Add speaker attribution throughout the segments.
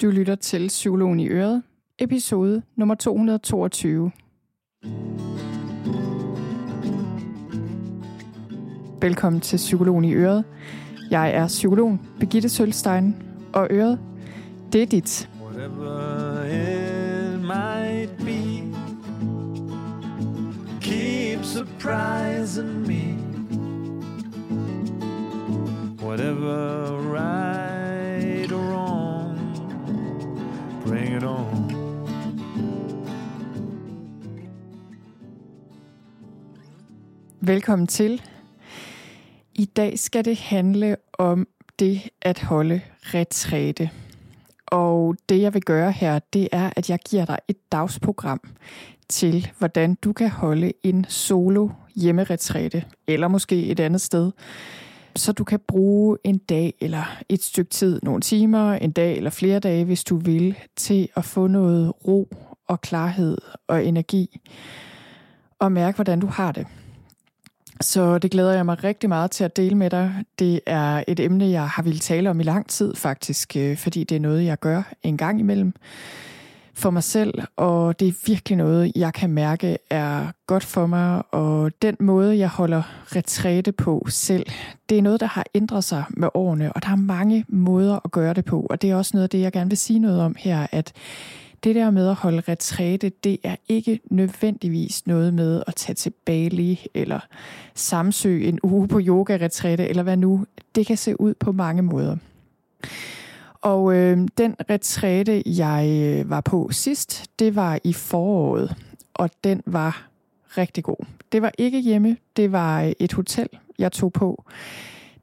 Speaker 1: Du lytter til Psykologen i Øret, episode nummer 222. Velkommen til Psykologen i Øret. Jeg er psykologen Birgitte Sølstein, og Øret, det er dit. Whatever it might be Keep surprising me Whatever right Velkommen til. I dag skal det handle om det at holde retræte. Og det jeg vil gøre her, det er, at jeg giver dig et dagsprogram til, hvordan du kan holde en solo hjemmeretræte, eller måske et andet sted, så du kan bruge en dag eller et stykke tid, nogle timer, en dag eller flere dage, hvis du vil, til at få noget ro og klarhed og energi, og mærke, hvordan du har det. Så det glæder jeg mig rigtig meget til at dele med dig. Det er et emne, jeg har ville tale om i lang tid faktisk, øh, fordi det er noget, jeg gør en gang imellem for mig selv, og det er virkelig noget, jeg kan mærke er godt for mig, og den måde, jeg holder retræte på selv, det er noget, der har ændret sig med årene, og der er mange måder at gøre det på, og det er også noget af det, jeg gerne vil sige noget om her, at det der med at holde retræte, det er ikke nødvendigvis noget med at tage til Bali eller samsøge en uge på yoga-retræte eller hvad nu. Det kan se ud på mange måder. Og øh, den retræte, jeg øh, var på sidst, det var i foråret, og den var rigtig god. Det var ikke hjemme, det var øh, et hotel, jeg tog på.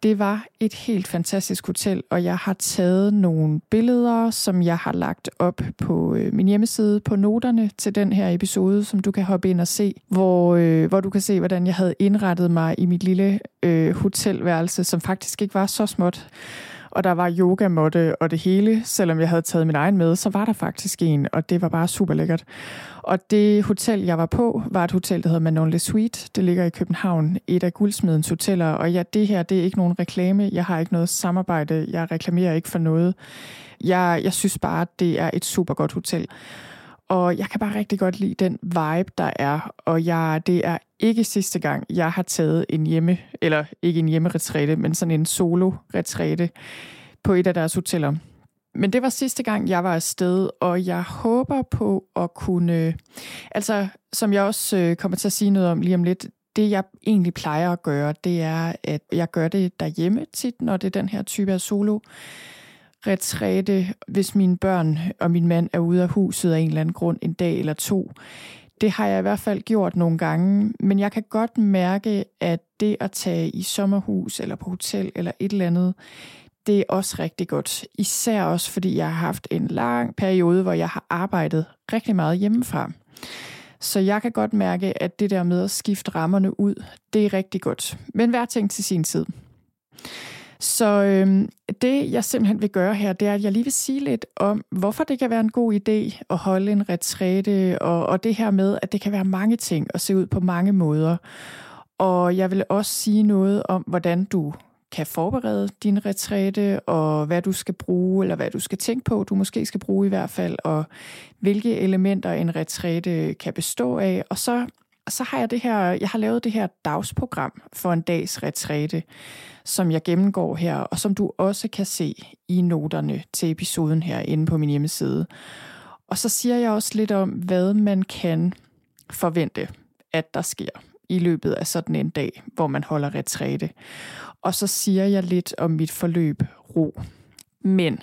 Speaker 1: Det var et helt fantastisk hotel, og jeg har taget nogle billeder, som jeg har lagt op på øh, min hjemmeside på noterne til den her episode, som du kan hoppe ind og se, hvor, øh, hvor du kan se, hvordan jeg havde indrettet mig i mit lille øh, hotelværelse, som faktisk ikke var så småt og der var yogamåtte og det hele. Selvom jeg havde taget min egen med, så var der faktisk en, og det var bare super lækkert. Og det hotel, jeg var på, var et hotel, der hedder Manonle Suite. Det ligger i København, et af guldsmedens hoteller. Og ja, det her, det er ikke nogen reklame. Jeg har ikke noget samarbejde. Jeg reklamerer ikke for noget. Jeg, jeg synes bare, det er et super godt hotel. Og jeg kan bare rigtig godt lide den vibe, der er. Og jeg, det er ikke sidste gang, jeg har taget en hjemme, eller ikke en hjemmeretræte, men sådan en solo-retræte på et af deres hoteller. Men det var sidste gang, jeg var afsted, og jeg håber på at kunne... Øh, altså, som jeg også øh, kommer til at sige noget om lige om lidt, det jeg egentlig plejer at gøre, det er, at jeg gør det derhjemme tit, når det er den her type af solo retræte, hvis mine børn og min mand er ude af huset af en eller anden grund en dag eller to. Det har jeg i hvert fald gjort nogle gange, men jeg kan godt mærke, at det at tage i sommerhus eller på hotel eller et eller andet, det er også rigtig godt. Især også, fordi jeg har haft en lang periode, hvor jeg har arbejdet rigtig meget hjemmefra. Så jeg kan godt mærke, at det der med at skifte rammerne ud, det er rigtig godt. Men hver ting til sin tid. Så øhm, det, jeg simpelthen vil gøre her, det er, at jeg lige vil sige lidt om, hvorfor det kan være en god idé at holde en retræte, og, og det her med, at det kan være mange ting og se ud på mange måder. Og jeg vil også sige noget om, hvordan du kan forberede din retræte, og hvad du skal bruge, eller hvad du skal tænke på, du måske skal bruge i hvert fald, og hvilke elementer en retræte kan bestå af. Og så, så har jeg det her, jeg har lavet det her dagsprogram for en dags retræte, som jeg gennemgår her, og som du også kan se i noterne til episoden her inde på min hjemmeside. Og så siger jeg også lidt om, hvad man kan forvente, at der sker i løbet af sådan en dag, hvor man holder retræte. Og så siger jeg lidt om mit forløb ro. Men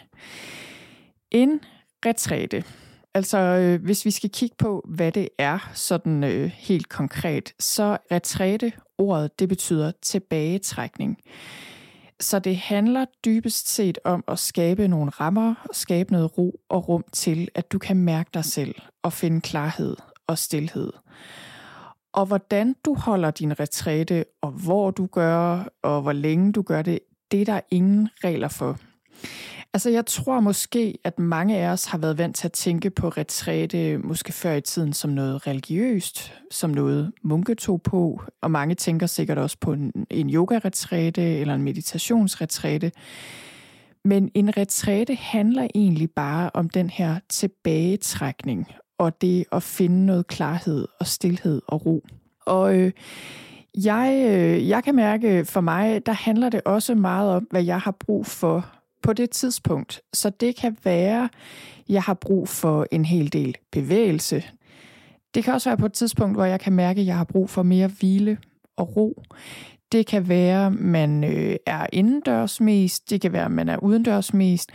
Speaker 1: en retræte, altså øh, hvis vi skal kigge på, hvad det er sådan øh, helt konkret, så retræte, ordet, det betyder tilbagetrækning. Så det handler dybest set om at skabe nogle rammer, og skabe noget ro og rum til, at du kan mærke dig selv og finde klarhed og stillhed. Og hvordan du holder din retræte, og hvor du gør, og hvor længe du gør det, det er der ingen regler for. Altså jeg tror måske, at mange af os har været vant til at tænke på retræte måske før i tiden som noget religiøst, som noget munke tog på, og mange tænker sikkert også på en, en yoga-retræte eller en meditationsretræte. Men en retræte handler egentlig bare om den her tilbagetrækning og det at finde noget klarhed og stillhed og ro. Og øh, jeg, øh, jeg kan mærke, for mig, der handler det også meget om, hvad jeg har brug for på det tidspunkt. Så det kan være, jeg har brug for en hel del bevægelse. Det kan også være på et tidspunkt, hvor jeg kan mærke, at jeg har brug for mere hvile og ro. Det kan være, man øh, er indendørs mest. Det kan være, man er udendørs mest.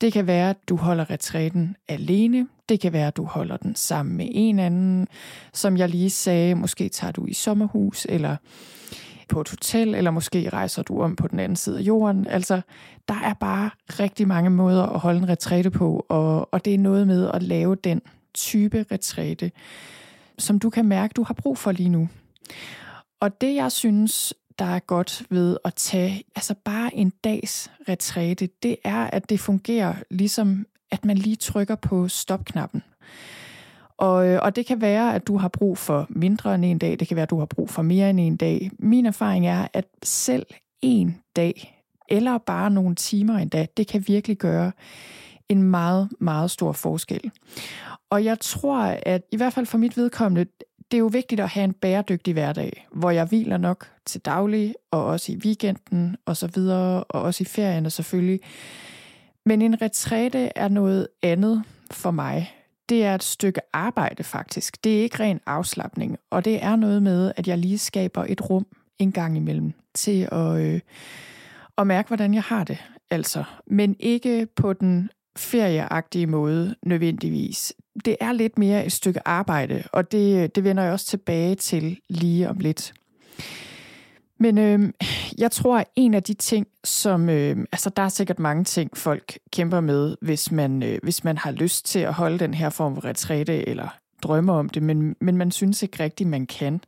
Speaker 1: Det kan være, at du holder retræten alene. Det kan være, at du holder den sammen med en anden. Som jeg lige sagde, måske tager du i sommerhus eller på et hotel, eller måske rejser du om på den anden side af jorden. Altså, der er bare rigtig mange måder at holde en retræte på, og, og det er noget med at lave den type retræte, som du kan mærke, du har brug for lige nu. Og det, jeg synes, der er godt ved at tage altså bare en dags retræte, det er, at det fungerer ligesom, at man lige trykker på stopknappen. Og, øh, og det kan være, at du har brug for mindre end en dag, det kan være, at du har brug for mere end en dag. Min erfaring er, at selv en dag, eller bare nogle timer en dag, det kan virkelig gøre en meget, meget stor forskel. Og jeg tror, at i hvert fald for mit vedkommende, det er jo vigtigt at have en bæredygtig hverdag, hvor jeg hviler nok til daglig, og også i weekenden, og så videre, og også i ferierne selvfølgelig. Men en retræte er noget andet for mig. Det er et stykke arbejde faktisk. Det er ikke ren afslappning, og det er noget med, at jeg lige skaber et rum en gang imellem til at, øh, at mærke, hvordan jeg har det. Altså, men ikke på den ferieagtige måde nødvendigvis. Det er lidt mere et stykke arbejde, og det, det vender jeg også tilbage til lige om lidt. Men øh, jeg tror, at en af de ting, som... Øh, altså, der er sikkert mange ting, folk kæmper med, hvis man, øh, hvis man har lyst til at holde den her form for retræte, eller drømmer om det, men, men man synes ikke rigtigt, man kan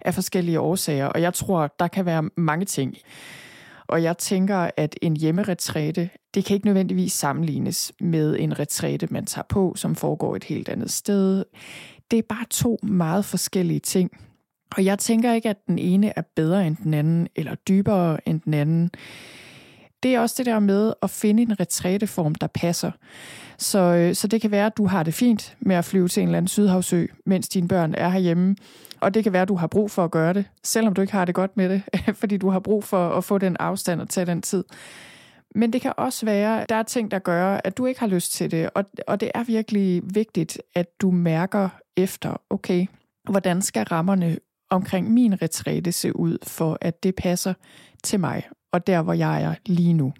Speaker 1: af forskellige årsager. Og jeg tror, der kan være mange ting. Og jeg tænker, at en hjemmeretræte, det kan ikke nødvendigvis sammenlignes med en retræte, man tager på, som foregår et helt andet sted. Det er bare to meget forskellige ting. Og jeg tænker ikke, at den ene er bedre end den anden, eller dybere end den anden. Det er også det der med at finde en retræteform, der passer. Så, øh, så det kan være, at du har det fint med at flyve til en eller anden sydhavsø, mens dine børn er herhjemme. Og det kan være, at du har brug for at gøre det, selvom du ikke har det godt med det, fordi du har brug for at få den afstand og tage den tid. Men det kan også være, at der er ting, der gør, at du ikke har lyst til det. Og, og det er virkelig vigtigt, at du mærker efter, okay, hvordan skal rammerne omkring min retræte se ud, for at det passer til mig og der, hvor jeg er lige nu.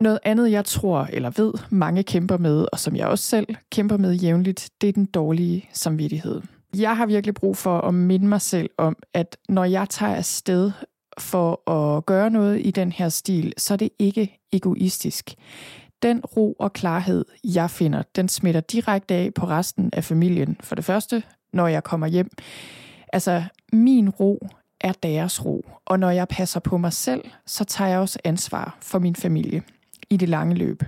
Speaker 1: Noget andet, jeg tror eller ved, mange kæmper med, og som jeg også selv kæmper med jævnligt, det er den dårlige samvittighed. Jeg har virkelig brug for at minde mig selv om, at når jeg tager afsted for at gøre noget i den her stil, så er det ikke egoistisk. Den ro og klarhed, jeg finder, den smitter direkte af på resten af familien. For det første, når jeg kommer hjem. Altså, min ro er deres ro. Og når jeg passer på mig selv, så tager jeg også ansvar for min familie i det lange løb.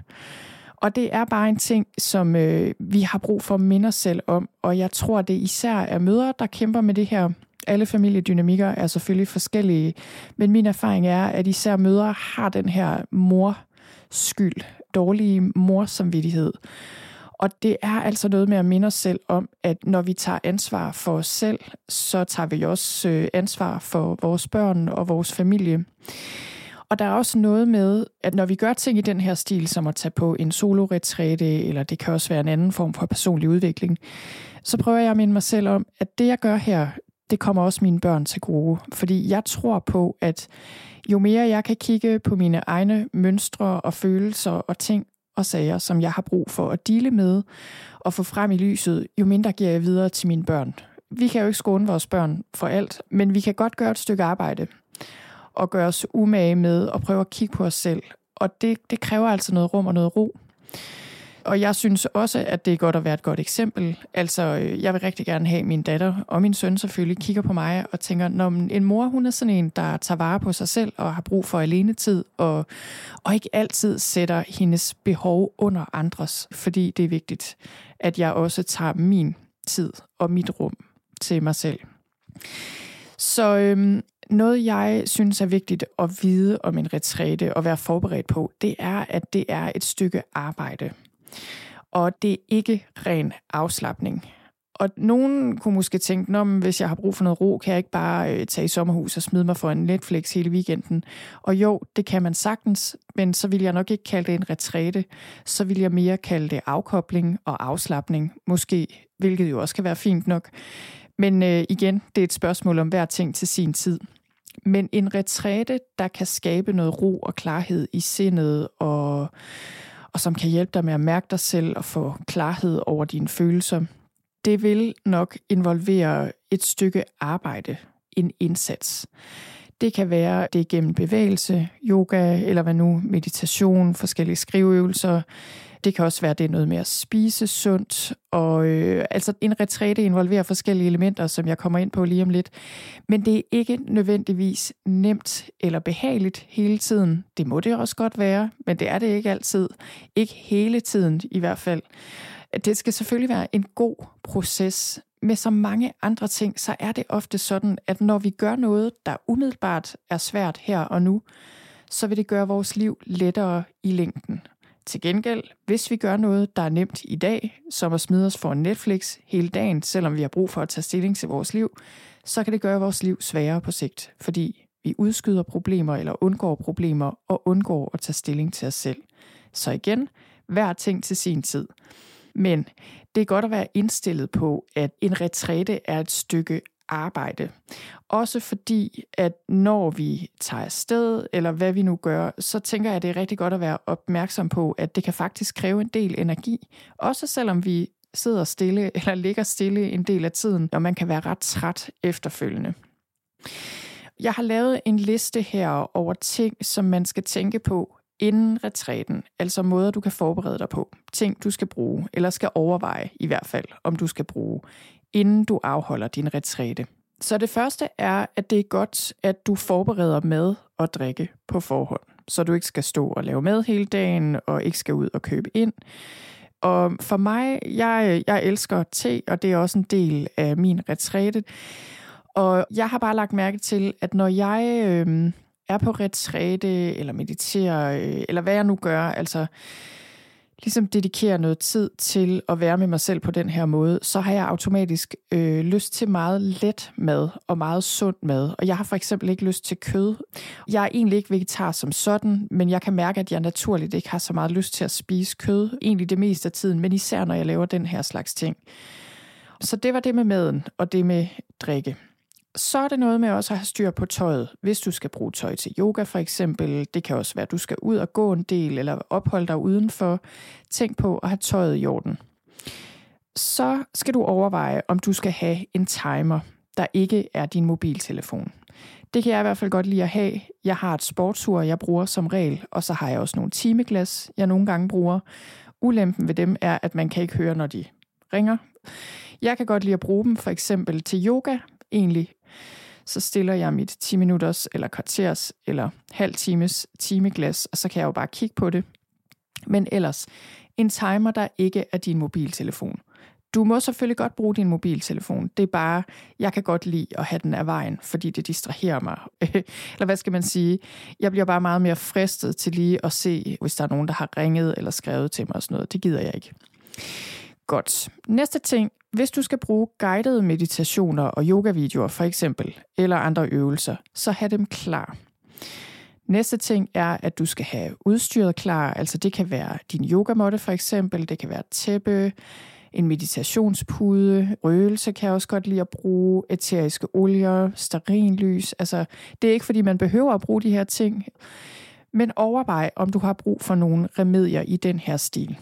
Speaker 1: Og det er bare en ting, som øh, vi har brug for at minde os selv om. Og jeg tror, det især er mødre, der kæmper med det her. Alle familiedynamikker er selvfølgelig forskellige, men min erfaring er, at især mødre har den her mor skyld, dårlige morsamvittighed. Og det er altså noget med at minde os selv om, at når vi tager ansvar for os selv, så tager vi også øh, ansvar for vores børn og vores familie. Og der er også noget med, at når vi gør ting i den her stil, som at tage på en solo eller det kan også være en anden form for personlig udvikling, så prøver jeg at minde mig selv om, at det jeg gør her, det kommer også mine børn til gode. Fordi jeg tror på, at jo mere jeg kan kigge på mine egne mønstre og følelser og ting og sager, som jeg har brug for at dele med og få frem i lyset, jo mindre giver jeg videre til mine børn. Vi kan jo ikke skåne vores børn for alt, men vi kan godt gøre et stykke arbejde og gøre os umage med at prøve at kigge på os selv. Og det, det kræver altså noget rum og noget ro. Og jeg synes også, at det er godt at være et godt eksempel. Altså, øh, jeg vil rigtig gerne have, min datter og min søn selvfølgelig kigger på mig og tænker, når en mor, hun er sådan en, der tager vare på sig selv og har brug for alenetid, og, og ikke altid sætter hendes behov under andres, fordi det er vigtigt, at jeg også tager min tid og mit rum til mig selv. Så øhm, Noget, jeg synes er vigtigt at vide om en retræte og være forberedt på, det er, at det er et stykke arbejde. Og det er ikke ren afslappning. Og nogen kunne måske tænke, Nå, hvis jeg har brug for noget ro, kan jeg ikke bare øh, tage i sommerhus og smide mig for en Netflix hele weekenden. Og jo, det kan man sagtens, men så vil jeg nok ikke kalde det en retræte. Så vil jeg mere kalde det afkobling og afslappning, måske, hvilket jo også kan være fint nok. Men øh, igen, det er et spørgsmål om hver ting til sin tid. Men en retræte, der kan skabe noget ro og klarhed i sindet, og, og som kan hjælpe dig med at mærke dig selv og få klarhed over dine følelser, det vil nok involvere et stykke arbejde, en indsats. Det kan være det gennem bevægelse, yoga eller hvad nu, meditation, forskellige skriveøvelser. Det kan også være, det er noget med at spise sundt. Og øh, altså en retræte involverer forskellige elementer, som jeg kommer ind på lige om lidt. Men det er ikke nødvendigvis nemt eller behageligt hele tiden. Det må det også godt være, men det er det ikke altid. Ikke hele tiden i hvert fald. Det skal selvfølgelig være en god proces. Med så mange andre ting, så er det ofte sådan, at når vi gør noget, der umiddelbart er svært her og nu, så vil det gøre vores liv lettere i længden. Til gengæld, hvis vi gør noget, der er nemt i dag, som at smide os for Netflix hele dagen, selvom vi har brug for at tage stilling til vores liv, så kan det gøre vores liv sværere på sigt, fordi vi udskyder problemer eller undgår problemer og undgår at tage stilling til os selv. Så igen, hver ting til sin tid. Men det er godt at være indstillet på, at en retræte er et stykke arbejde. Også fordi, at når vi tager afsted, eller hvad vi nu gør, så tænker jeg, at det er rigtig godt at være opmærksom på, at det kan faktisk kræve en del energi. Også selvom vi sidder stille eller ligger stille en del af tiden, og man kan være ret træt efterfølgende. Jeg har lavet en liste her over ting, som man skal tænke på inden retræten, altså måder, du kan forberede dig på, ting, du skal bruge, eller skal overveje i hvert fald, om du skal bruge, inden du afholder din retræte. Så det første er, at det er godt, at du forbereder mad og drikke på forhånd, så du ikke skal stå og lave mad hele dagen, og ikke skal ud og købe ind. Og for mig, jeg, jeg elsker te, og det er også en del af min retræte. Og jeg har bare lagt mærke til, at når jeg øh, er på retræte, eller mediterer, øh, eller hvad jeg nu gør, altså ligesom dedikere noget tid til at være med mig selv på den her måde, så har jeg automatisk øh, lyst til meget let mad og meget sund mad. Og jeg har for eksempel ikke lyst til kød. Jeg er egentlig ikke vegetar som sådan, men jeg kan mærke, at jeg naturligt ikke har så meget lyst til at spise kød, egentlig det meste af tiden, men især når jeg laver den her slags ting. Så det var det med maden og det med drikke. Så er det noget med også at have styr på tøjet. Hvis du skal bruge tøj til yoga for eksempel, det kan også være, at du skal ud og gå en del eller opholde dig udenfor. Tænk på at have tøjet i orden. Så skal du overveje, om du skal have en timer, der ikke er din mobiltelefon. Det kan jeg i hvert fald godt lide at have. Jeg har et sportsur, jeg bruger som regel, og så har jeg også nogle timeglas, jeg nogle gange bruger. Ulempen ved dem er, at man kan ikke høre, når de ringer. Jeg kan godt lide at bruge dem for eksempel til yoga, egentlig så stiller jeg mit 10 minutters eller kvarters eller halv times timeglas, og så kan jeg jo bare kigge på det. Men ellers, en timer, der ikke er din mobiltelefon. Du må selvfølgelig godt bruge din mobiltelefon. Det er bare, jeg kan godt lide at have den af vejen, fordi det distraherer mig. eller hvad skal man sige? Jeg bliver bare meget mere fristet til lige at se, hvis der er nogen, der har ringet eller skrevet til mig og sådan noget. Det gider jeg ikke. Godt. Næste ting. Hvis du skal bruge guidede meditationer og yogavideoer for eksempel, eller andre øvelser, så have dem klar. Næste ting er, at du skal have udstyret klar. Altså det kan være din yogamåtte for eksempel, det kan være tæppe, en meditationspude, røgelse kan jeg også godt lide at bruge, eteriske olier, starinlys. Altså, det er ikke fordi, man behøver at bruge de her ting, men overvej, om du har brug for nogle remedier i den her stil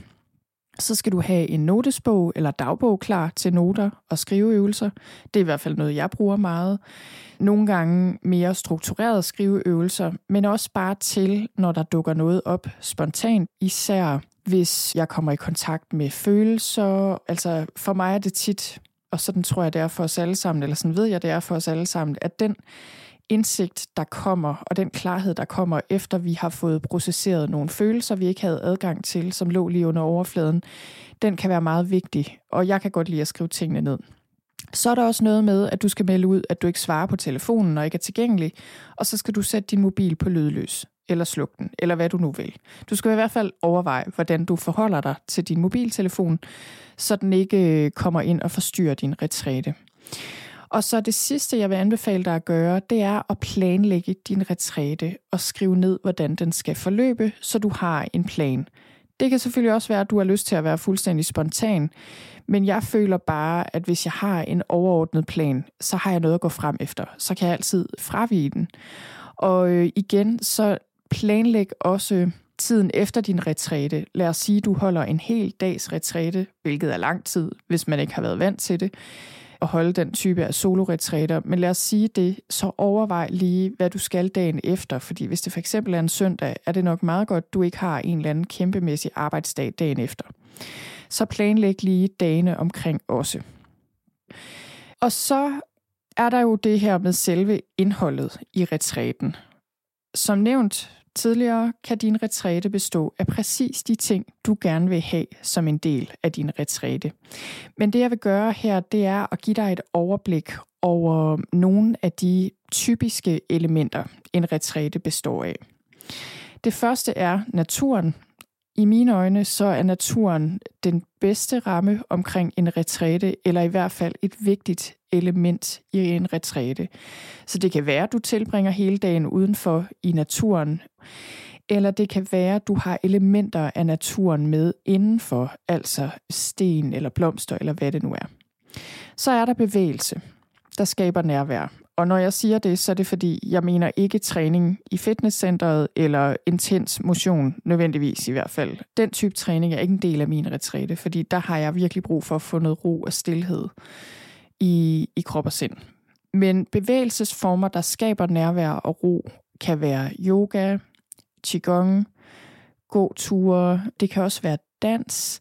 Speaker 1: så skal du have en notesbog eller dagbog klar til noter og skriveøvelser. Det er i hvert fald noget, jeg bruger meget. Nogle gange mere strukturerede skriveøvelser, men også bare til, når der dukker noget op spontant, især hvis jeg kommer i kontakt med følelser. Altså for mig er det tit, og sådan tror jeg, det er for os alle sammen, eller sådan ved jeg, det er for os alle sammen, at den indsigt, der kommer, og den klarhed, der kommer, efter vi har fået processeret nogle følelser, vi ikke havde adgang til, som lå lige under overfladen, den kan være meget vigtig, og jeg kan godt lide at skrive tingene ned. Så er der også noget med, at du skal melde ud, at du ikke svarer på telefonen og ikke er tilgængelig, og så skal du sætte din mobil på lydløs, eller slukke den, eller hvad du nu vil. Du skal i hvert fald overveje, hvordan du forholder dig til din mobiltelefon, så den ikke øh, kommer ind og forstyrrer din retræte. Og så det sidste, jeg vil anbefale dig at gøre, det er at planlægge din retræte og skrive ned, hvordan den skal forløbe, så du har en plan. Det kan selvfølgelig også være, at du har lyst til at være fuldstændig spontan, men jeg føler bare, at hvis jeg har en overordnet plan, så har jeg noget at gå frem efter. Så kan jeg altid fravige den. Og øh, igen, så planlæg også tiden efter din retræte. Lad os sige, at du holder en hel dags retræte, hvilket er lang tid, hvis man ikke har været vant til det at holde den type af soloretræter, men lad os sige det, så overvej lige, hvad du skal dagen efter, fordi hvis det for eksempel er en søndag, er det nok meget godt, du ikke har en eller anden kæmpemæssig arbejdsdag dagen efter. Så planlæg lige dagene omkring også. Og så er der jo det her med selve indholdet i retræten. Som nævnt, Tidligere kan din retræte bestå af præcis de ting, du gerne vil have som en del af din retræte. Men det jeg vil gøre her, det er at give dig et overblik over nogle af de typiske elementer, en retræte består af. Det første er naturen, i mine øjne så er naturen den bedste ramme omkring en retræte, eller i hvert fald et vigtigt element i en retræte. Så det kan være, at du tilbringer hele dagen udenfor i naturen, eller det kan være, at du har elementer af naturen med indenfor, altså sten eller blomster eller hvad det nu er. Så er der bevægelse, der skaber nærvær. Og når jeg siger det, så er det fordi, jeg mener ikke træning i fitnesscenteret eller intens motion, nødvendigvis i hvert fald. Den type træning er ikke en del af min retræte, fordi der har jeg virkelig brug for at få noget ro og stillhed i, i krop og sind. Men bevægelsesformer, der skaber nærvær og ro, kan være yoga, qigong, gåture, det kan også være dans.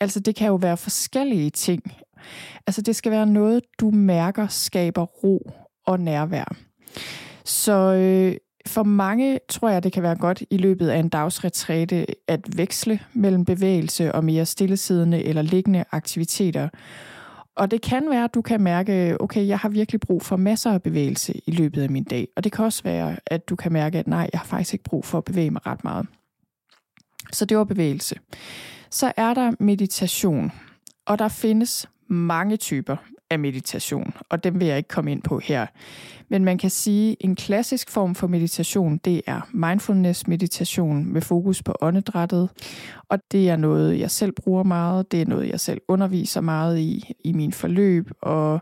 Speaker 1: Altså det kan jo være forskellige ting. Altså det skal være noget, du mærker skaber ro og nærvær. Så øh, for mange tror jeg, det kan være godt i løbet af en dagsretræte at veksle mellem bevægelse og mere stillesiddende eller liggende aktiviteter. Og det kan være, at du kan mærke, okay, jeg har virkelig brug for masser af bevægelse i løbet af min dag. Og det kan også være, at du kan mærke, at nej, jeg har faktisk ikke brug for at bevæge mig ret meget. Så det var bevægelse. Så er der meditation. Og der findes mange typer af meditation, og dem vil jeg ikke komme ind på her. Men man kan sige, at en klassisk form for meditation, det er mindfulness-meditation med fokus på åndedrættet, og det er noget, jeg selv bruger meget, det er noget, jeg selv underviser meget i, i min forløb, og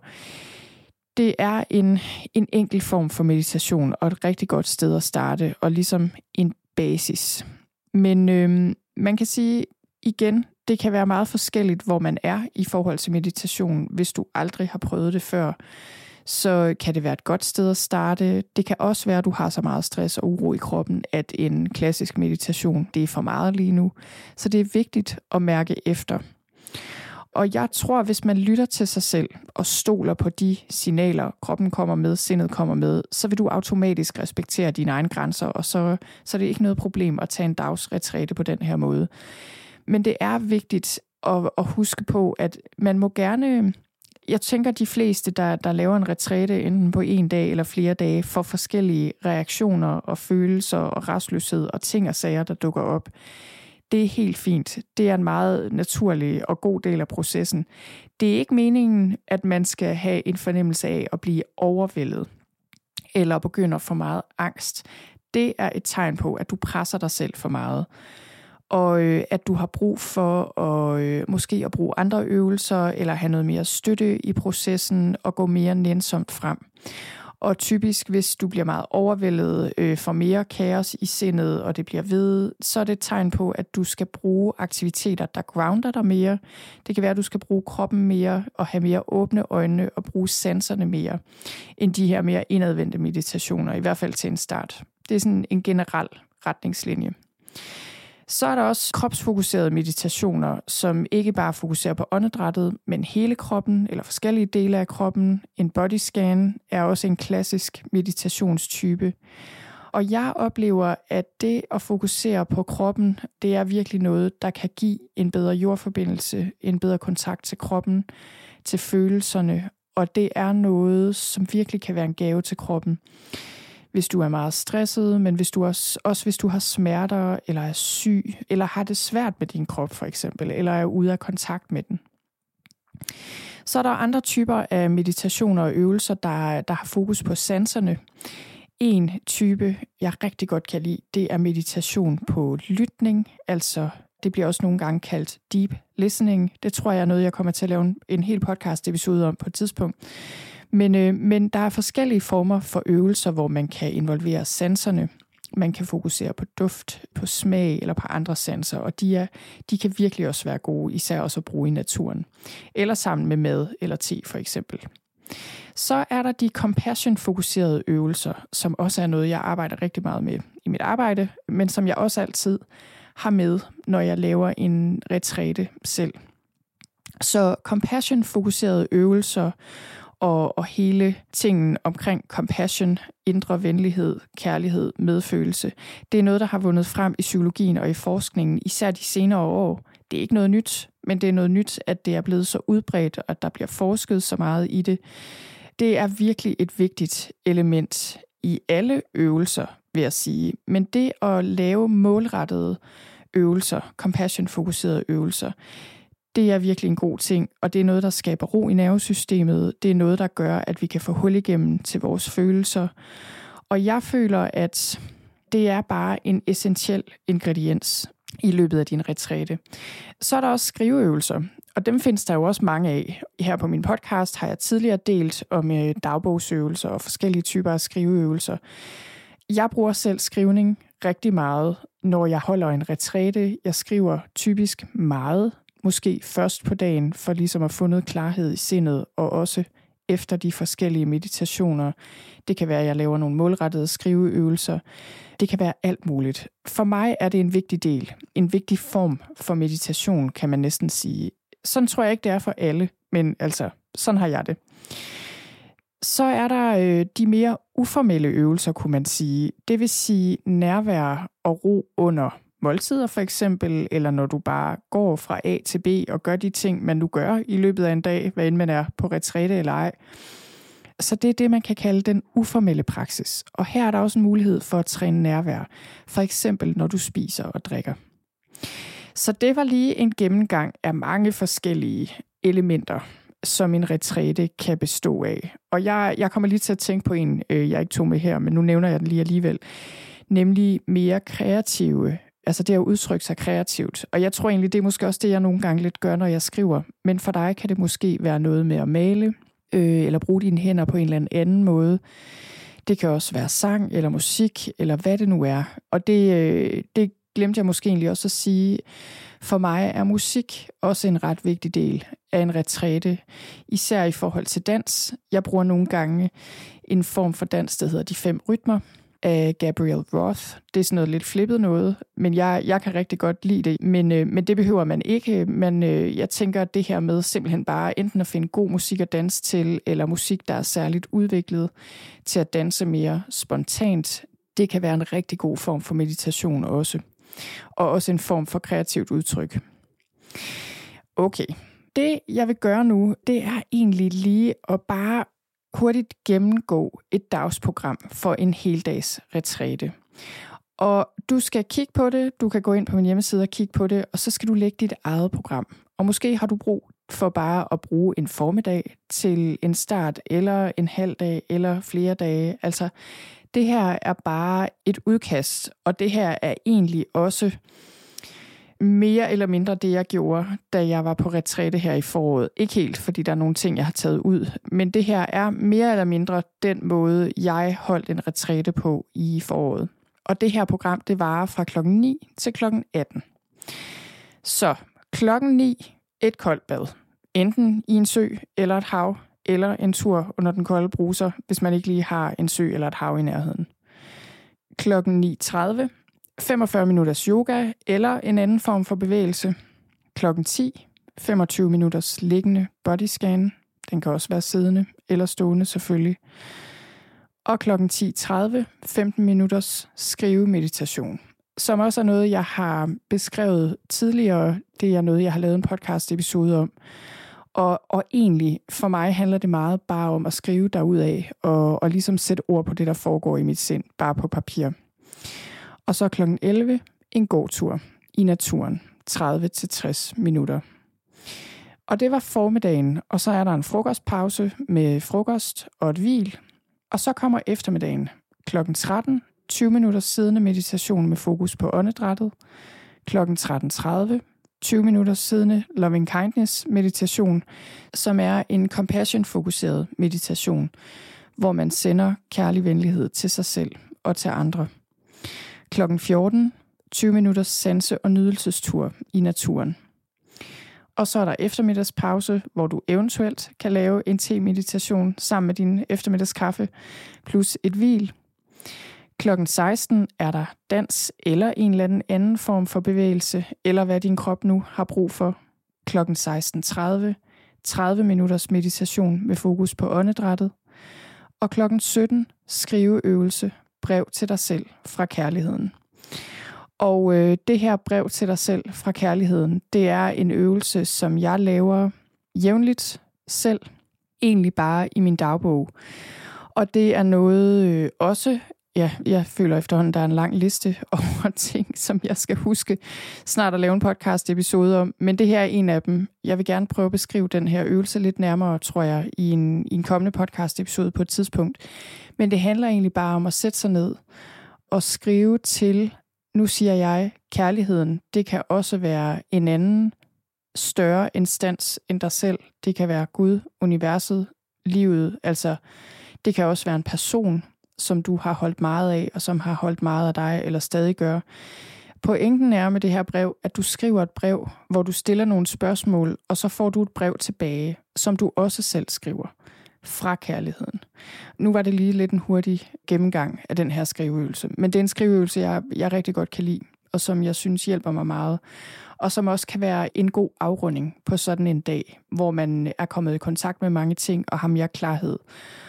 Speaker 1: det er en, en enkel form for meditation, og et rigtig godt sted at starte, og ligesom en basis. Men øhm, man kan sige igen, det kan være meget forskelligt, hvor man er i forhold til meditation, hvis du aldrig har prøvet det før så kan det være et godt sted at starte. Det kan også være, at du har så meget stress og uro i kroppen, at en klassisk meditation, det er for meget lige nu. Så det er vigtigt at mærke efter. Og jeg tror, hvis man lytter til sig selv og stoler på de signaler, kroppen kommer med, sindet kommer med, så vil du automatisk respektere dine egne grænser, og så, så er det ikke noget problem at tage en dagsretræte på den her måde. Men det er vigtigt at, at huske på, at man må gerne jeg tænker, de fleste, der, der laver en retræte enten på en dag eller flere dage, får forskellige reaktioner og følelser og restløshed og ting og sager, der dukker op. Det er helt fint. Det er en meget naturlig og god del af processen. Det er ikke meningen, at man skal have en fornemmelse af at blive overvældet eller begynder for meget angst. Det er et tegn på, at du presser dig selv for meget og øh, at du har brug for at øh, måske at bruge andre øvelser, eller have noget mere støtte i processen, og gå mere nænsomt frem. Og typisk, hvis du bliver meget overvældet, øh, for mere kaos i sindet, og det bliver ved, så er det et tegn på, at du skal bruge aktiviteter, der grounder dig mere. Det kan være, at du skal bruge kroppen mere, og have mere åbne øjne, og bruge sanserne mere, end de her mere indadvendte meditationer, i hvert fald til en start. Det er sådan en generel retningslinje. Så er der også kropsfokuserede meditationer, som ikke bare fokuserer på åndedrættet, men hele kroppen eller forskellige dele af kroppen. En body scan er også en klassisk meditationstype. Og jeg oplever, at det at fokusere på kroppen, det er virkelig noget, der kan give en bedre jordforbindelse, en bedre kontakt til kroppen, til følelserne og det er noget, som virkelig kan være en gave til kroppen. Hvis du er meget stresset, men hvis du også, også hvis du har smerter, eller er syg, eller har det svært med din krop for eksempel, eller er ude af kontakt med den. Så er der andre typer af meditationer og øvelser, der, der har fokus på sanserne. En type, jeg rigtig godt kan lide, det er meditation på lytning, altså det bliver også nogle gange kaldt deep listening. Det tror jeg er noget, jeg kommer til at lave en, en hel podcast episode om på et tidspunkt. Men, øh, men der er forskellige former for øvelser, hvor man kan involvere sanserne. Man kan fokusere på duft, på smag eller på andre sanser, og de, er, de kan virkelig også være gode, især også at bruge i naturen. Eller sammen med mad eller te for eksempel. Så er der de compassion-fokuserede øvelser, som også er noget, jeg arbejder rigtig meget med i mit arbejde, men som jeg også altid har med, når jeg laver en retræte selv. Så compassion-fokuserede øvelser og, og hele tingen omkring compassion, indre venlighed, kærlighed, medfølelse, det er noget, der har vundet frem i psykologien og i forskningen, især de senere år. Det er ikke noget nyt, men det er noget nyt, at det er blevet så udbredt, og at der bliver forsket så meget i det. Det er virkelig et vigtigt element i alle øvelser, vil jeg sige. Men det at lave målrettede øvelser, compassion-fokuserede øvelser, det er virkelig en god ting, og det er noget, der skaber ro i nervesystemet. Det er noget, der gør, at vi kan få hul igennem til vores følelser. Og jeg føler, at det er bare en essentiel ingrediens i løbet af din retræte. Så er der også skriveøvelser, og dem findes der jo også mange af. Her på min podcast har jeg tidligere delt om øh, dagbogsøvelser og forskellige typer af skriveøvelser. Jeg bruger selv skrivning rigtig meget, når jeg holder en retræte. Jeg skriver typisk meget, måske først på dagen, for ligesom at få noget klarhed i sindet, og også efter de forskellige meditationer. Det kan være, at jeg laver nogle målrettede skriveøvelser. Det kan være alt muligt. For mig er det en vigtig del, en vigtig form for meditation, kan man næsten sige. Sådan tror jeg ikke, det er for alle, men altså, sådan har jeg det. Så er der øh, de mere uformelle øvelser, kunne man sige. Det vil sige nærvær og ro under måltider for eksempel, eller når du bare går fra A til B og gør de ting, man nu gør i løbet af en dag, hvad end man er på retræte eller ej. Så det er det, man kan kalde den uformelle praksis. Og her er der også en mulighed for at træne nærvær, for eksempel når du spiser og drikker. Så det var lige en gennemgang af mange forskellige elementer, som en retræte kan bestå af. Og jeg, jeg kommer lige til at tænke på en, øh, jeg ikke tog med her, men nu nævner jeg den lige alligevel. Nemlig mere kreative, altså det at udtrykke sig kreativt. Og jeg tror egentlig, det er måske også det, jeg nogle gange lidt gør, når jeg skriver. Men for dig kan det måske være noget med at male, øh, eller bruge dine hænder på en eller anden måde. Det kan også være sang eller musik, eller hvad det nu er. Og det, øh, det glemte jeg måske egentlig også at sige. For mig er musik også en ret vigtig del af en retræte, især i forhold til dans. Jeg bruger nogle gange en form for dans, der hedder de fem rytmer af Gabriel Roth. Det er sådan noget lidt flippet noget, men jeg, jeg kan rigtig godt lide det. Men, øh, men det behøver man ikke. Men øh, jeg tænker, at det her med simpelthen bare enten at finde god musik at danse til, eller musik, der er særligt udviklet til at danse mere spontant, det kan være en rigtig god form for meditation også. Og også en form for kreativt udtryk. Okay, det jeg vil gøre nu, det er egentlig lige at bare hurtigt gennemgå et dagsprogram for en heldags retræte. Og du skal kigge på det, du kan gå ind på min hjemmeside og kigge på det, og så skal du lægge dit eget program. Og måske har du brug for bare at bruge en formiddag til en start, eller en halv dag, eller flere dage. Altså, det her er bare et udkast, og det her er egentlig også mere eller mindre det, jeg gjorde, da jeg var på retræte her i foråret. Ikke helt, fordi der er nogle ting, jeg har taget ud, men det her er mere eller mindre den måde, jeg holdt en retræte på i foråret. Og det her program, det varer fra klokken 9 til klokken 18. Så klokken 9, et koldt bad. Enten i en sø eller et hav, eller en tur under den kolde bruser, hvis man ikke lige har en sø eller et hav i nærheden. Klokken 9.30, 45 minutters yoga eller en anden form for bevægelse. Klokken 10, 25 minutters liggende bodyscan. Den kan også være siddende eller stående selvfølgelig. Og klokken 10.30, 15 minutters skrivemeditation. Som også er noget, jeg har beskrevet tidligere. Det er noget, jeg har lavet en podcast episode om. Og, og egentlig, for mig handler det meget bare om at skrive af og, og ligesom sætte ord på det, der foregår i mit sind, bare på papir. Og så kl. 11, en gåtur i naturen, 30-60 minutter. Og det var formiddagen, og så er der en frokostpause med frokost og et hvil. Og så kommer eftermiddagen kl. 13, 20 minutter siddende meditation med fokus på åndedrættet. Kl. 13.30, 20 minutter siddende loving kindness meditation, som er en compassion-fokuseret meditation, hvor man sender kærlig venlighed til sig selv og til andre. Klokken 14, 20 minutters sanse- og nydelsestur i naturen. Og så er der eftermiddagspause, hvor du eventuelt kan lave en te-meditation sammen med din eftermiddagskaffe, plus et hvil. Klokken 16 er der dans eller en eller anden anden form for bevægelse, eller hvad din krop nu har brug for. Klokken 16.30 30 minutters meditation med fokus på åndedrættet. Og klokken 17 skriveøvelse, brev til dig selv fra kærligheden. Og øh, det her brev til dig selv fra kærligheden, det er en øvelse, som jeg laver jævnligt selv, egentlig bare i min dagbog. Og det er noget øh, også, ja, jeg føler efterhånden, der er en lang liste over ting, som jeg skal huske snart at lave en podcast episode om. Men det her er en af dem. Jeg vil gerne prøve at beskrive den her øvelse lidt nærmere, tror jeg, i en, i en kommende podcast episode på et tidspunkt. Men det handler egentlig bare om at sætte sig ned og skrive til nu siger jeg, kærligheden, det kan også være en anden større instans end dig selv. Det kan være Gud, universet, livet. Altså, det kan også være en person, som du har holdt meget af, og som har holdt meget af dig, eller stadig gør. Pointen er med det her brev, at du skriver et brev, hvor du stiller nogle spørgsmål, og så får du et brev tilbage, som du også selv skriver fra kærligheden. Nu var det lige lidt en hurtig gennemgang af den her skriveøvelse, men det er en skriveøvelse, jeg, jeg rigtig godt kan lide, og som jeg synes hjælper mig meget, og som også kan være en god afrunding på sådan en dag, hvor man er kommet i kontakt med mange ting og har mere klarhed,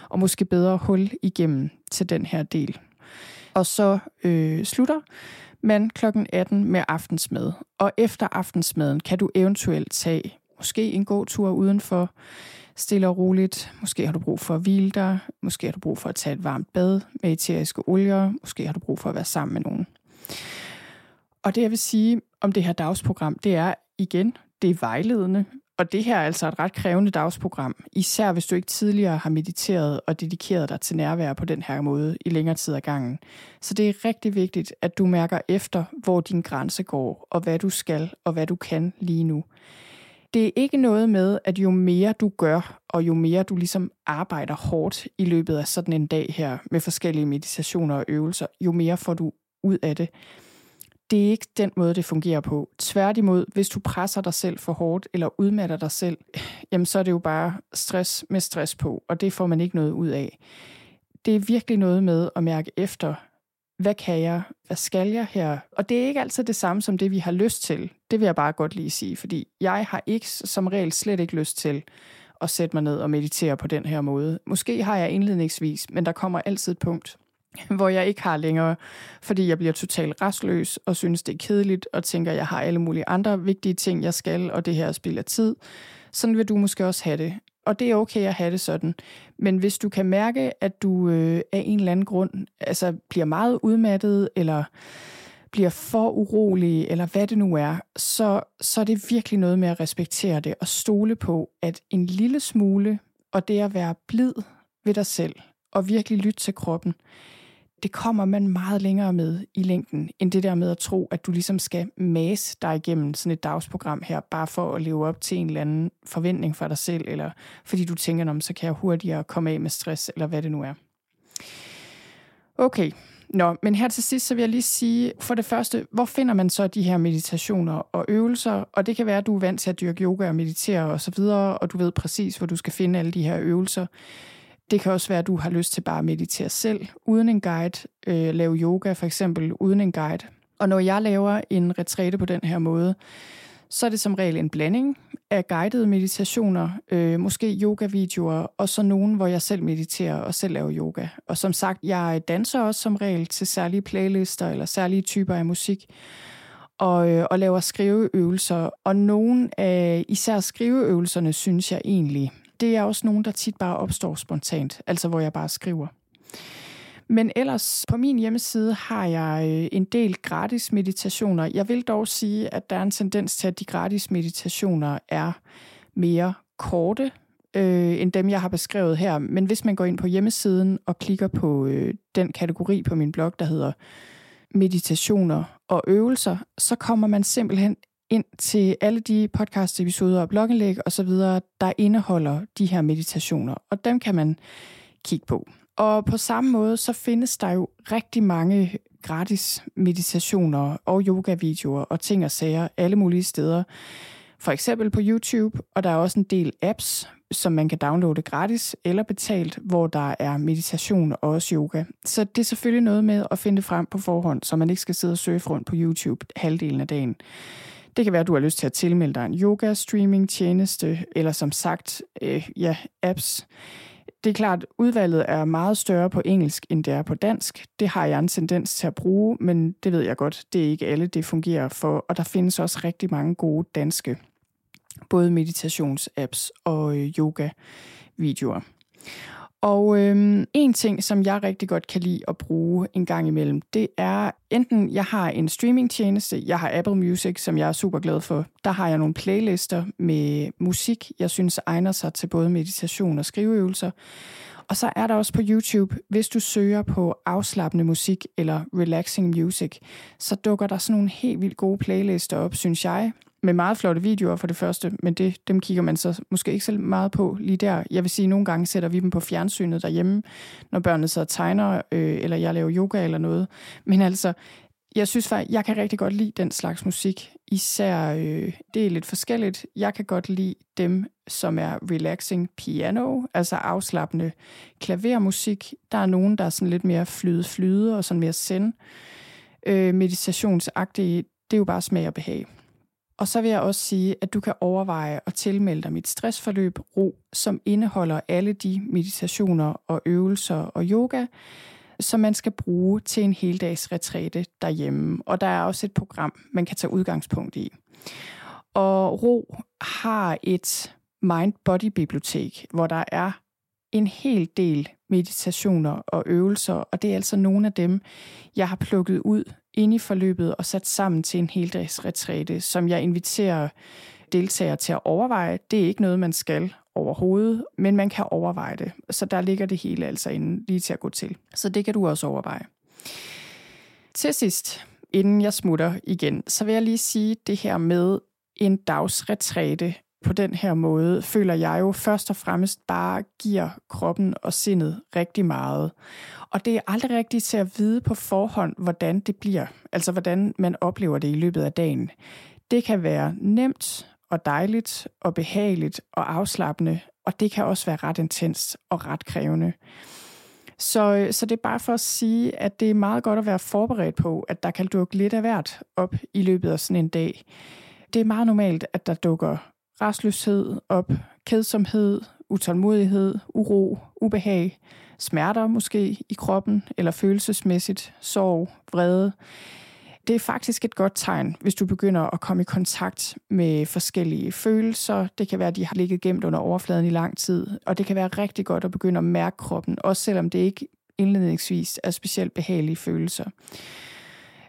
Speaker 1: og måske bedre hul igennem til den her del. Og så øh, slutter man klokken 18 med aftensmad, og efter aftensmaden kan du eventuelt tage måske en god tur udenfor, stille og roligt. Måske har du brug for at hvile dig. Måske har du brug for at tage et varmt bad med eteriske olier. Måske har du brug for at være sammen med nogen. Og det jeg vil sige om det her dagsprogram, det er igen, det er vejledende. Og det her er altså et ret krævende dagsprogram, især hvis du ikke tidligere har mediteret og dedikeret dig til nærvær på den her måde i længere tid ad gangen. Så det er rigtig vigtigt, at du mærker efter, hvor din grænse går, og hvad du skal og hvad du kan lige nu det er ikke noget med, at jo mere du gør, og jo mere du ligesom arbejder hårdt i løbet af sådan en dag her med forskellige meditationer og øvelser, jo mere får du ud af det. Det er ikke den måde, det fungerer på. Tværtimod, hvis du presser dig selv for hårdt eller udmatter dig selv, jamen så er det jo bare stress med stress på, og det får man ikke noget ud af. Det er virkelig noget med at mærke efter, hvad kan jeg, hvad skal jeg her? Og det er ikke altid det samme som det, vi har lyst til. Det vil jeg bare godt lige sige, fordi jeg har ikke som regel slet ikke lyst til at sætte mig ned og meditere på den her måde. Måske har jeg indledningsvis, men der kommer altid et punkt, hvor jeg ikke har længere, fordi jeg bliver totalt restløs og synes, det er kedeligt og tænker, jeg har alle mulige andre vigtige ting, jeg skal, og det her spiller tid. Sådan vil du måske også have det og det er okay at have det sådan. Men hvis du kan mærke, at du øh, af en eller anden grund altså, bliver meget udmattet, eller bliver for urolig, eller hvad det nu er, så, så er det virkelig noget med at respektere det og stole på, at en lille smule, og det at være blid ved dig selv, og virkelig lytte til kroppen, det kommer man meget længere med i længden, end det der med at tro, at du ligesom skal mase dig igennem sådan et dagsprogram her, bare for at leve op til en eller anden forventning for dig selv, eller fordi du tænker, om så kan jeg hurtigere komme af med stress, eller hvad det nu er. Okay, Nå, men her til sidst, så vil jeg lige sige, for det første, hvor finder man så de her meditationer og øvelser? Og det kan være, at du er vant til at dyrke yoga og meditere og så videre, og du ved præcis, hvor du skal finde alle de her øvelser. Det kan også være, at du har lyst til bare at meditere selv, uden en guide, øh, lave yoga for eksempel, uden en guide. Og når jeg laver en retræte på den her måde, så er det som regel en blanding af guidede meditationer, øh, måske yoga-videoer, og så nogen, hvor jeg selv mediterer og selv laver yoga. Og som sagt, jeg danser også som regel til særlige playlister eller særlige typer af musik. og, øh, og laver skriveøvelser. Og nogle af især skriveøvelserne, synes jeg egentlig, det er også nogen, der tit bare opstår spontant, altså hvor jeg bare skriver. Men ellers på min hjemmeside har jeg øh, en del gratis meditationer. Jeg vil dog sige, at der er en tendens til, at de gratis meditationer er mere korte øh, end dem, jeg har beskrevet her. Men hvis man går ind på hjemmesiden og klikker på øh, den kategori på min blog, der hedder meditationer og øvelser, så kommer man simpelthen ind til alle de podcast-episoder og blogindlæg osv., der indeholder de her meditationer, og dem kan man kigge på. Og på samme måde, så findes der jo rigtig mange gratis meditationer og yoga-videoer og ting og sager alle mulige steder. For eksempel på YouTube, og der er også en del apps, som man kan downloade gratis eller betalt, hvor der er meditation og også yoga. Så det er selvfølgelig noget med at finde frem på forhånd, så man ikke skal sidde og surfe rundt på YouTube halvdelen af dagen. Det kan være, at du har lyst til at tilmelde dig en yoga-streaming-tjeneste, eller som sagt, øh, ja, apps. Det er klart, udvalget er meget større på engelsk, end det er på dansk. Det har jeg en tendens til at bruge, men det ved jeg godt, det er ikke alle, det fungerer for. Og der findes også rigtig mange gode danske, både meditationsapps og øh, yoga-videoer. Og øhm, en ting, som jeg rigtig godt kan lide at bruge en gang imellem, det er enten, jeg har en streamingtjeneste, jeg har Apple Music, som jeg er super glad for. Der har jeg nogle playlister med musik, jeg synes egner sig til både meditation og skriveøvelser. Og så er der også på YouTube, hvis du søger på afslappende musik eller relaxing music, så dukker der sådan nogle helt vildt gode playlister op, synes jeg med meget flotte videoer for det første, men det, dem kigger man så måske ikke så meget på lige der. Jeg vil sige, at nogle gange sætter vi dem på fjernsynet derhjemme, når børnene så tegner, øh, eller jeg laver yoga eller noget. Men altså, jeg synes faktisk, jeg kan rigtig godt lide den slags musik. Især, øh, det er lidt forskelligt. Jeg kan godt lide dem, som er relaxing piano, altså afslappende klavermusik. Der er nogen, der er sådan lidt mere flyde flyde og sådan mere send. Øh, meditationsagtige, det er jo bare smag og behag. Og så vil jeg også sige, at du kan overveje at tilmelde dig mit stressforløb RO, som indeholder alle de meditationer og øvelser og yoga, som man skal bruge til en heldags retræte derhjemme. Og der er også et program, man kan tage udgangspunkt i. Og RO har et mind-body-bibliotek, hvor der er en hel del meditationer og øvelser, og det er altså nogle af dem, jeg har plukket ud ind i forløbet og sat sammen til en heldagsretræte, som jeg inviterer deltagere til at overveje. Det er ikke noget, man skal overhovedet, men man kan overveje det. Så der ligger det hele altså inde lige til at gå til. Så det kan du også overveje. Til sidst, inden jeg smutter igen, så vil jeg lige sige det her med en dagsretræte på den her måde, føler jeg jo først og fremmest bare giver kroppen og sindet rigtig meget. Og det er aldrig rigtigt til at vide på forhånd, hvordan det bliver. Altså hvordan man oplever det i løbet af dagen. Det kan være nemt og dejligt og behageligt og afslappende, og det kan også være ret intens og ret krævende. Så, øh, så det er bare for at sige, at det er meget godt at være forberedt på, at der kan dukke lidt af hvert op i løbet af sådan en dag. Det er meget normalt, at der dukker restløshed op, kedsomhed, utålmodighed, uro, ubehag, smerter måske i kroppen eller følelsesmæssigt, sorg, vrede. Det er faktisk et godt tegn, hvis du begynder at komme i kontakt med forskellige følelser. Det kan være, at de har ligget gemt under overfladen i lang tid, og det kan være rigtig godt at begynde at mærke kroppen, også selvom det ikke indledningsvis er specielt behagelige følelser.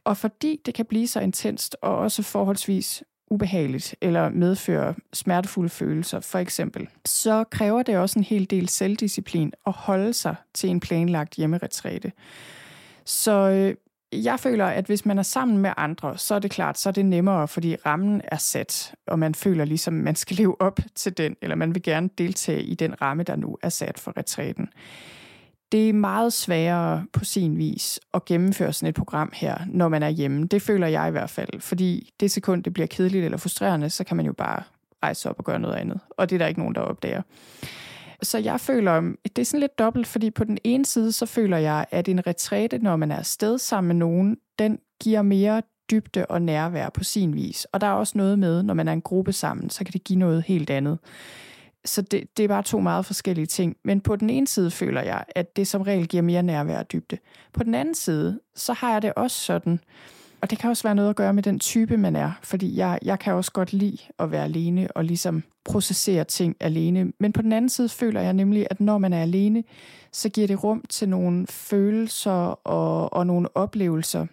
Speaker 1: Og fordi det kan blive så intenst og også forholdsvis ubehageligt eller medfører smertefulde følelser, for eksempel, så kræver det også en hel del selvdisciplin at holde sig til en planlagt hjemmeretræte. Så øh, jeg føler, at hvis man er sammen med andre, så er det klart, så er det nemmere, fordi rammen er sat, og man føler ligesom, man skal leve op til den, eller man vil gerne deltage i den ramme, der nu er sat for retræten det er meget sværere på sin vis at gennemføre sådan et program her, når man er hjemme. Det føler jeg i hvert fald, fordi det sekund, det bliver kedeligt eller frustrerende, så kan man jo bare rejse op og gøre noget andet. Og det er der ikke nogen, der opdager. Så jeg føler, det er sådan lidt dobbelt, fordi på den ene side, så føler jeg, at en retræte, når man er afsted sammen med nogen, den giver mere dybde og nærvær på sin vis. Og der er også noget med, når man er en gruppe sammen, så kan det give noget helt andet. Så det, det er bare to meget forskellige ting. Men på den ene side føler jeg, at det som regel giver mere nærvær og dybde. På den anden side, så har jeg det også sådan, og det kan også være noget at gøre med den type, man er. Fordi jeg, jeg kan også godt lide at være alene og ligesom processere ting alene. Men på den anden side føler jeg nemlig, at når man er alene, så giver det rum til nogle følelser og, og nogle oplevelser,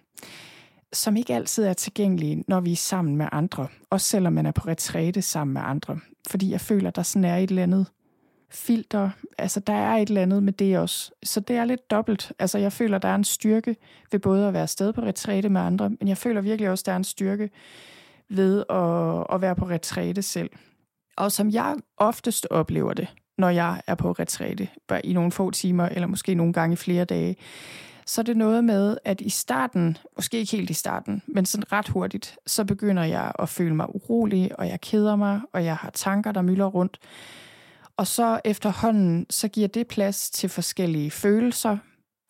Speaker 1: som ikke altid er tilgængelige, når vi er sammen med andre. Også selvom man er på retræte sammen med andre. Fordi jeg føler, der sådan er et eller andet filter. Altså, der er et eller andet med det også. Så det er lidt dobbelt. Altså, jeg føler, der er en styrke ved både at være sted på retræte med andre, men jeg føler virkelig også, der er en styrke ved at, at være på retræte selv. Og som jeg oftest oplever det, når jeg er på retræte, bare i nogle få timer, eller måske nogle gange i flere dage, så er det noget med, at i starten, måske ikke helt i starten, men sådan ret hurtigt, så begynder jeg at føle mig urolig, og jeg keder mig, og jeg har tanker, der mylder rundt. Og så efterhånden, så giver det plads til forskellige følelser,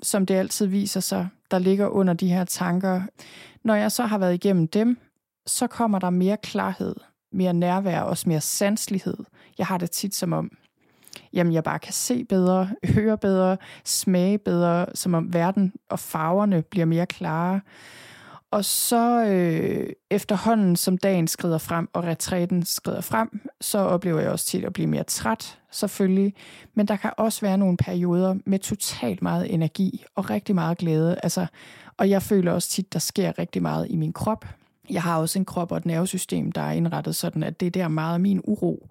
Speaker 1: som det altid viser sig, der ligger under de her tanker. Når jeg så har været igennem dem, så kommer der mere klarhed, mere nærvær og også mere sanslighed. Jeg har det tit som om, jamen jeg bare kan se bedre, høre bedre, smage bedre, som om verden og farverne bliver mere klare. Og så øh, efterhånden, som dagen skrider frem, og retræten skrider frem, så oplever jeg også tit at blive mere træt, selvfølgelig. Men der kan også være nogle perioder med totalt meget energi og rigtig meget glæde. Altså, og jeg føler også tit, der sker rigtig meget i min krop. Jeg har også en krop og et nervesystem, der er indrettet sådan, at det er der meget af min uro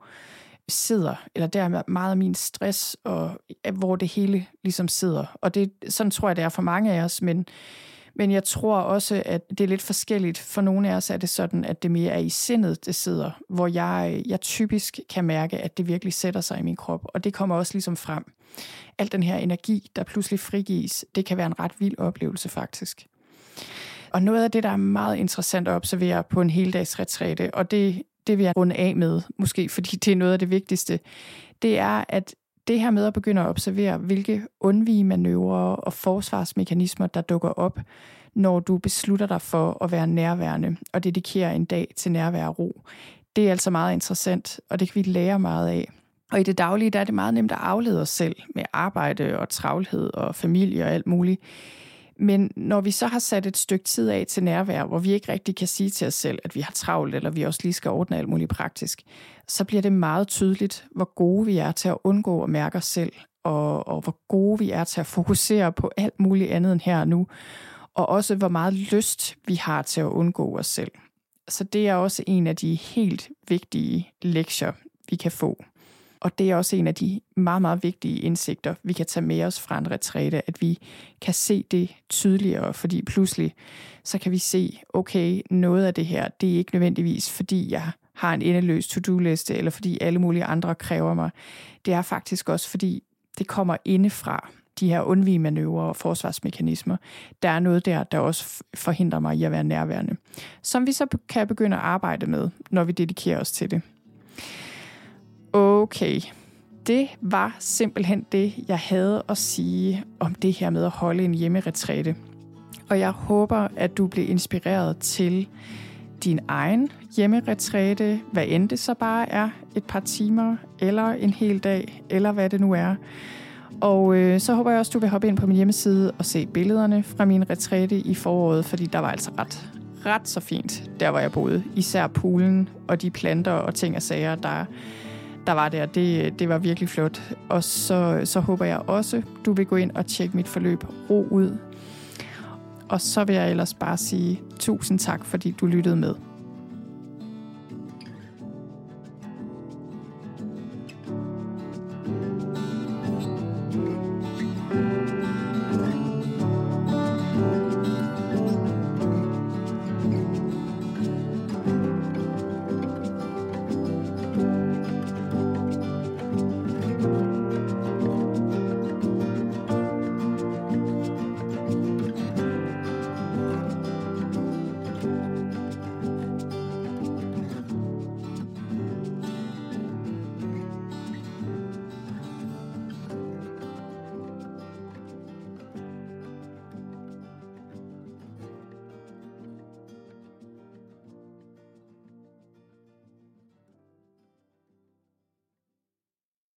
Speaker 1: sidder, eller der er meget af min stress, og øh, hvor det hele ligesom sidder. Og det, sådan tror jeg, det er for mange af os, men men jeg tror også, at det er lidt forskelligt. For nogle af os er det sådan, at det mere er i sindet, det sidder, hvor jeg, jeg typisk kan mærke, at det virkelig sætter sig i min krop. Og det kommer også ligesom frem. Al den her energi, der pludselig frigives, det kan være en ret vild oplevelse faktisk. Og noget af det, der er meget interessant at observere på en heldags retræte, og det, det vil jeg runde af med, måske fordi det er noget af det vigtigste, det er, at det her med at begynde at observere, hvilke undvigemanøvrer og forsvarsmekanismer, der dukker op, når du beslutter dig for at være nærværende og dedikere en dag til nærvær og ro. Det er altså meget interessant, og det kan vi lære meget af. Og i det daglige, der er det meget nemt at aflede os selv med arbejde og travlhed og familie og alt muligt. Men når vi så har sat et stykke tid af til nærvær, hvor vi ikke rigtig kan sige til os selv, at vi har travlt, eller vi også lige skal ordne alt muligt praktisk, så bliver det meget tydeligt, hvor gode vi er til at undgå at mærke os selv, og, og hvor gode vi er til at fokusere på alt muligt andet end her og nu, og også hvor meget lyst vi har til at undgå os selv. Så det er også en af de helt vigtige lektier, vi kan få. Og det er også en af de meget, meget vigtige indsigter, vi kan tage med os fra en retræte, at vi kan se det tydeligere, fordi pludselig så kan vi se, okay, noget af det her, det er ikke nødvendigvis, fordi jeg har en endeløs to-do-liste, eller fordi alle mulige andre kræver mig. Det er faktisk også, fordi det kommer indefra, de her undvigemanøvrer og forsvarsmekanismer. Der er noget der, der også forhindrer mig i at være nærværende, som vi så kan begynde at arbejde med, når vi dedikerer os til det. Okay, det var simpelthen det, jeg havde at sige om det her med at holde en hjemmeretræte. Og jeg håber, at du blev inspireret til din egen hjemmeretræte, hvad end det så bare er, et par timer, eller en hel dag, eller hvad det nu er. Og øh, så håber jeg også, du vil hoppe ind på min hjemmeside og se billederne fra min retræte i foråret, fordi der var altså ret, ret så fint, der hvor jeg boede. Især poolen og de planter og ting og sager, der der var der. Det, det var virkelig flot. Og så, så håber jeg også, du vil gå ind og tjekke mit forløb ro ud. Og så vil jeg ellers bare sige tusind tak, fordi du lyttede med.